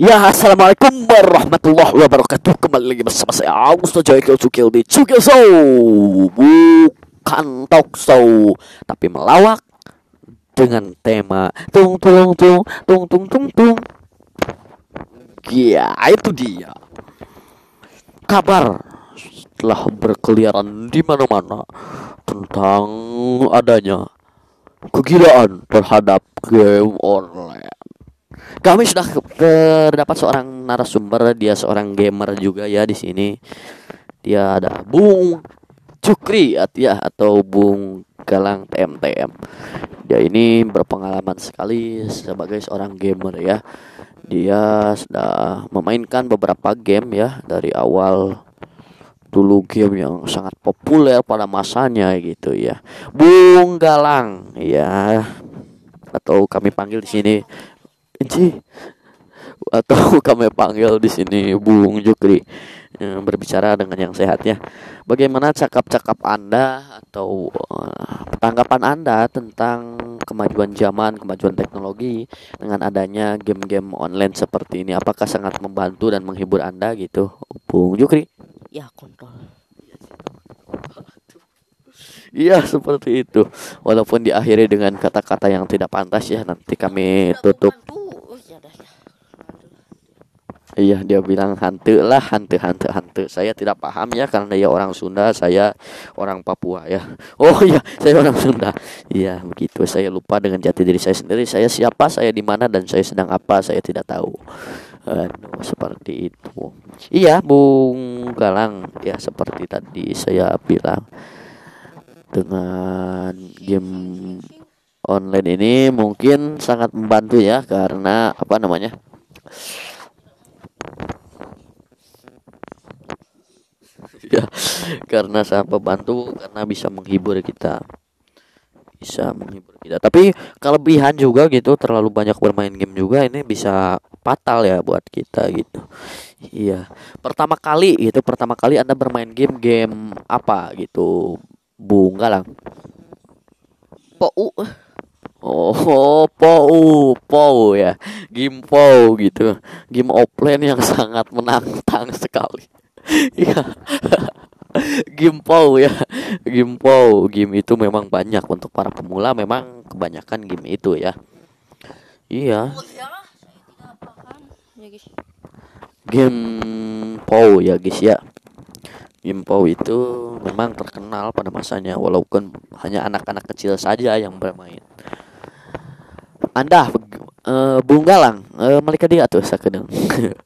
Ya, assalamualaikum warahmatullahi wabarakatuh. Kembali lagi bersama saya Augusto Joykel Cukil di Cukil Show. Bukan talk show, tapi melawak dengan tema tung tung tung tung tung tung tung. Ya, itu dia. Kabar telah berkeliaran di mana-mana tentang adanya kegilaan terhadap game online. Kami sudah terdapat seorang narasumber, dia seorang gamer juga ya di sini. Dia ada Bung Cukri ya atau Bung Galang TMTM. Dia ini berpengalaman sekali sebagai seorang gamer ya. Dia sudah memainkan beberapa game ya dari awal dulu game yang sangat populer pada masanya gitu ya. Bung Galang ya atau kami panggil di sini Enci atau kami panggil di sini Bung Jukri yang berbicara dengan yang sehat ya. Bagaimana cakap-cakap Anda atau uh, tanggapan Anda tentang kemajuan zaman, kemajuan teknologi dengan adanya game-game online seperti ini? Apakah sangat membantu dan menghibur Anda gitu, Bung Jukri? Ya kontrol. Iya seperti itu. Walaupun diakhiri dengan kata-kata yang tidak pantas ya nanti kami tutup. Oh, ya dah, ya. Iya dia bilang hantu lah hantu hantu hantu. Saya tidak paham ya karena dia orang Sunda, saya orang Papua ya. Oh iya saya orang Sunda. Iya begitu. Saya lupa dengan jati diri saya sendiri. Saya siapa, saya di mana dan saya sedang apa saya tidak tahu. Aduh, seperti itu. Iya Bung Galang ya seperti tadi saya bilang dengan game online ini mungkin sangat membantu ya karena apa namanya ya karena sangat membantu karena bisa menghibur kita. Bisa menghibur kita. Tapi kelebihan juga gitu terlalu banyak bermain game juga ini bisa fatal ya buat kita gitu. Iya. Pertama kali gitu pertama kali anda bermain game game apa gitu? Bunga lah. Pou. Oh, POU, POU ya. Game POU gitu. Game offline yang sangat menantang sekali. Iya. game ya. Game POU, game itu memang banyak untuk para pemula memang kebanyakan game itu ya. Iya, Ya, game POU ya guys ya. Game POU itu memang terkenal pada masanya walaupun hanya anak-anak kecil saja yang bermain. Anda eh, Bung Galang. Eh, Malika dia tuh sakedeng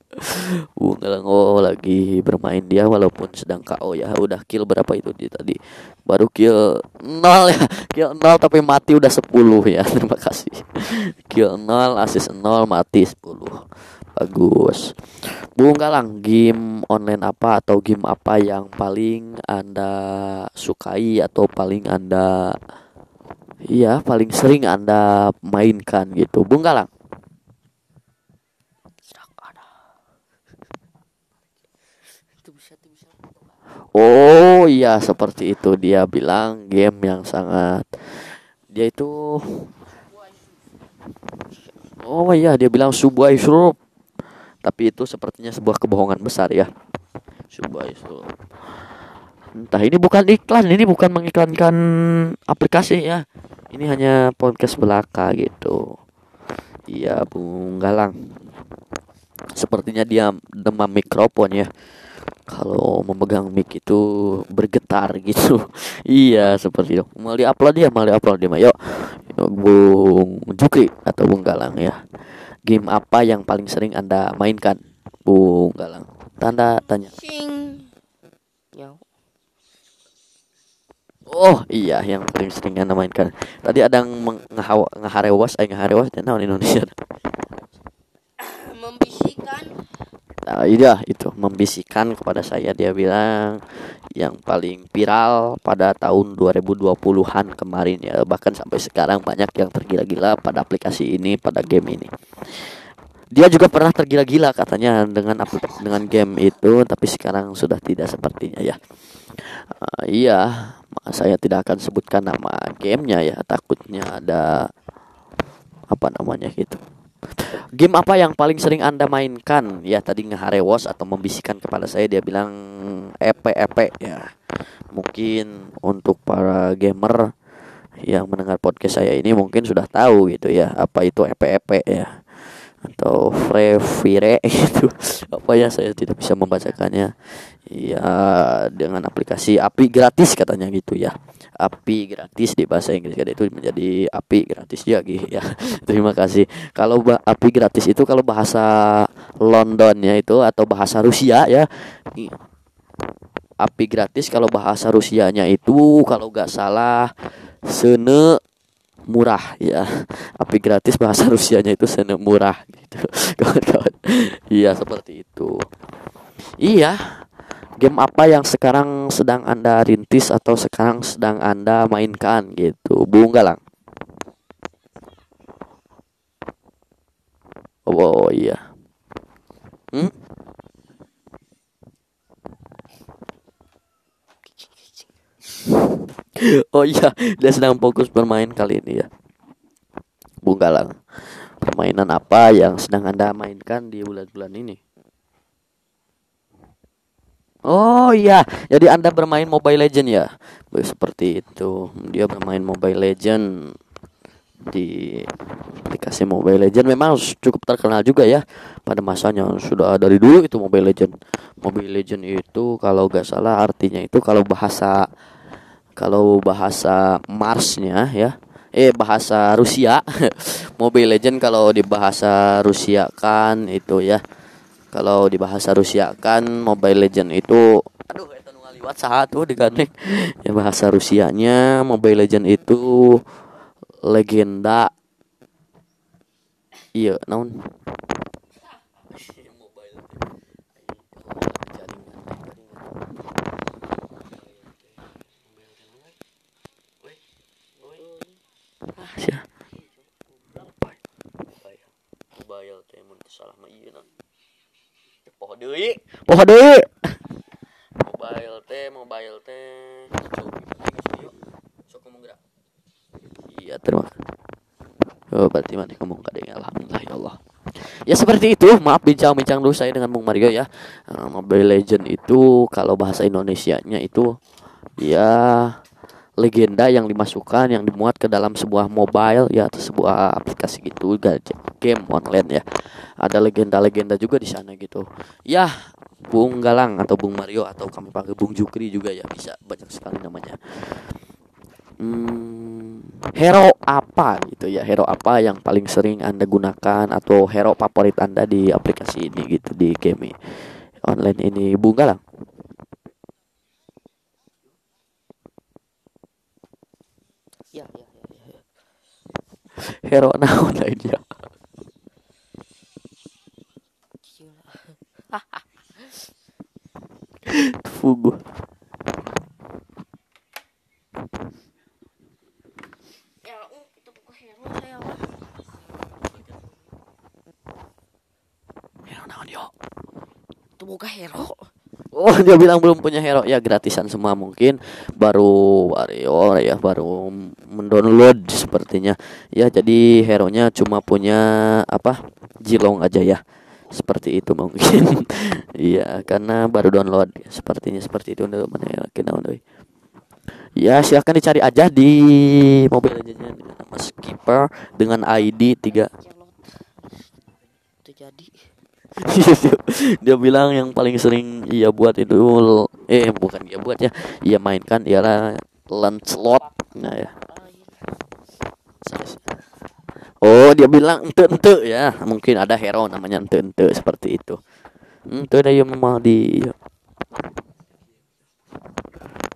Bung Galang oh lagi bermain dia walaupun sedang KO ya. Udah kill berapa itu dia tadi? Baru kill nol ya. Kill nol tapi mati udah 10 ya. Terima kasih. Kill nol assist nol mati 10 bagus. Bung Galang game online apa atau game apa yang paling anda sukai atau paling anda Iya, paling sering Anda mainkan gitu. Bung Galang. Oh iya, seperti itu dia bilang game yang sangat dia itu Oh iya, dia bilang sebuah Yusuf. Tapi itu sepertinya sebuah kebohongan besar ya. Sebuah Yusuf. Entah ini bukan iklan, ini bukan mengiklankan aplikasi ya. Ini hanya podcast belaka gitu. Iya, Bung Galang. Sepertinya dia demam mikrofon ya. Kalau memegang mic itu bergetar gitu. iya, seperti itu. Mau di-upload dia, mau di-upload dia. Yuk, Bung Jukri atau Bung Galang ya. Game apa yang paling sering Anda mainkan? Bung Galang. Tanda tanya. Sing. Ya. Oh iya yang paling sering anda mainkan Tadi ada yang ngeharewas Eh ngeharewas dan naon Indonesia? Membisikkan. Nah, iya itu. Membisikkan kepada saya dia bilang yang paling viral pada tahun 2020-an kemarin ya. Bahkan sampai sekarang banyak yang tergila-gila pada aplikasi ini pada game ini. Dia juga pernah tergila-gila katanya dengan dengan game itu tapi sekarang sudah tidak sepertinya ya. Eh, iya saya tidak akan sebutkan nama gamenya ya takutnya ada apa namanya gitu Game apa yang paling sering Anda mainkan? Ya tadi ngeharewos atau membisikkan kepada saya dia bilang EP-EP ya. Mungkin untuk para gamer yang mendengar podcast saya ini mungkin sudah tahu gitu ya apa itu EP-EP ya atau Free Fire itu apa ya saya tidak bisa membacakannya. Ya dengan aplikasi API gratis katanya gitu ya. API gratis di bahasa Inggris kan itu menjadi API gratis ya gitu ya. Terima kasih. Kalau API gratis itu kalau bahasa Londonnya itu atau bahasa Rusia ya. API gratis kalau bahasa Rusianya itu kalau nggak salah sene murah ya. Api gratis bahasa Rusianya itu sene murah gitu. Kawan-kawan. Iya seperti itu. Iya game apa yang sekarang sedang anda rintis atau sekarang sedang anda mainkan gitu. Bung Galang. Oh, oh iya. Hmm? oh iya, dia sedang fokus bermain kali ini ya. Bung Galang. Permainan apa yang sedang Anda mainkan di bulan-bulan ini? Oh iya, jadi Anda bermain Mobile Legend ya? Seperti itu. Dia bermain Mobile Legend di aplikasi Mobile Legend memang cukup terkenal juga ya pada masanya sudah dari dulu itu Mobile Legend. Mobile Legend itu kalau gak salah artinya itu kalau bahasa kalau bahasa Marsnya ya eh bahasa Rusia Mobile Legend kalau di bahasa Rusia kan itu ya. Kalau di bahasa Rusia kan Mobile Legend itu aduh itu ngaliwat satu digandeng ya bahasa Rusianya Mobile Legend itu legenda. Iya naon ya bayal teh mun salah mah ieu nah poho deui poho deui mobile teh mobile teh sok ngomong gerak. Iya terima Oh, berarti mana ngomong kadang alhamdulillah ya Allah. Ya seperti itu, maaf bincang-bincang dulu saya dengan Bung Mario ya. Uh, Mobile Legend itu kalau bahasa Indonesianya itu ya legenda yang dimasukkan yang dimuat ke dalam sebuah mobile ya atau sebuah aplikasi gitu game online ya. Ada legenda-legenda juga di sana gitu. Ya Bung Galang atau Bung Mario atau kami panggil Bung Jukri juga ya bisa. Banyak sekali namanya. Hmm, hero apa gitu ya. Hero apa yang paling sering anda gunakan atau hero favorit anda di aplikasi ini gitu di game online ini? Bung Galang ya ya ya, ya. hero naon lainnya fugu ya. Uh, itu hero saya hero naon yo? Itu bukan hero. Oh dia bilang belum punya hero. Ya gratisan semua mungkin. Baru Wario ya baru mendownload sepertinya. Ya jadi hero nya cuma punya apa Jilong aja ya. Seperti itu mungkin. Iya karena baru download. Sepertinya seperti itu untuk mana ya silahkan dicari aja di mobil aja nama skipper dengan ID 3 itu jadi dia bilang yang paling sering ia buat itu eh bukan dia buat ya. Ia mainkan ialah Lancelot. Nah ya oh dia bilang ente ente ya. Mungkin ada hero namanya ente ente seperti itu. Ente ada yang mau di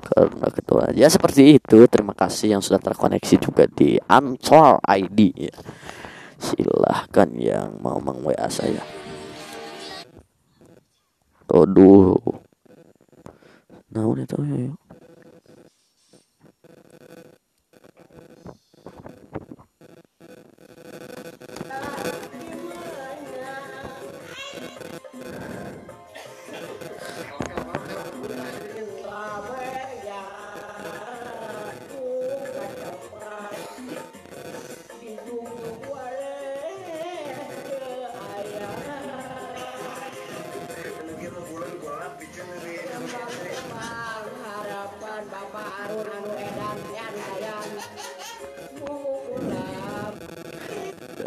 karena ketua. Ya seperti itu. Terima kasih yang sudah terkoneksi juga di Ansor ID ya. Silahkan yang mau meng WA saya. Aduh. Nah, udah tahu ya.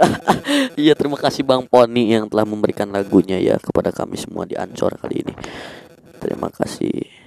Iya terima kasih Bang Poni yang telah memberikan lagunya ya kepada kami semua di Ancor kali ini. Terima kasih.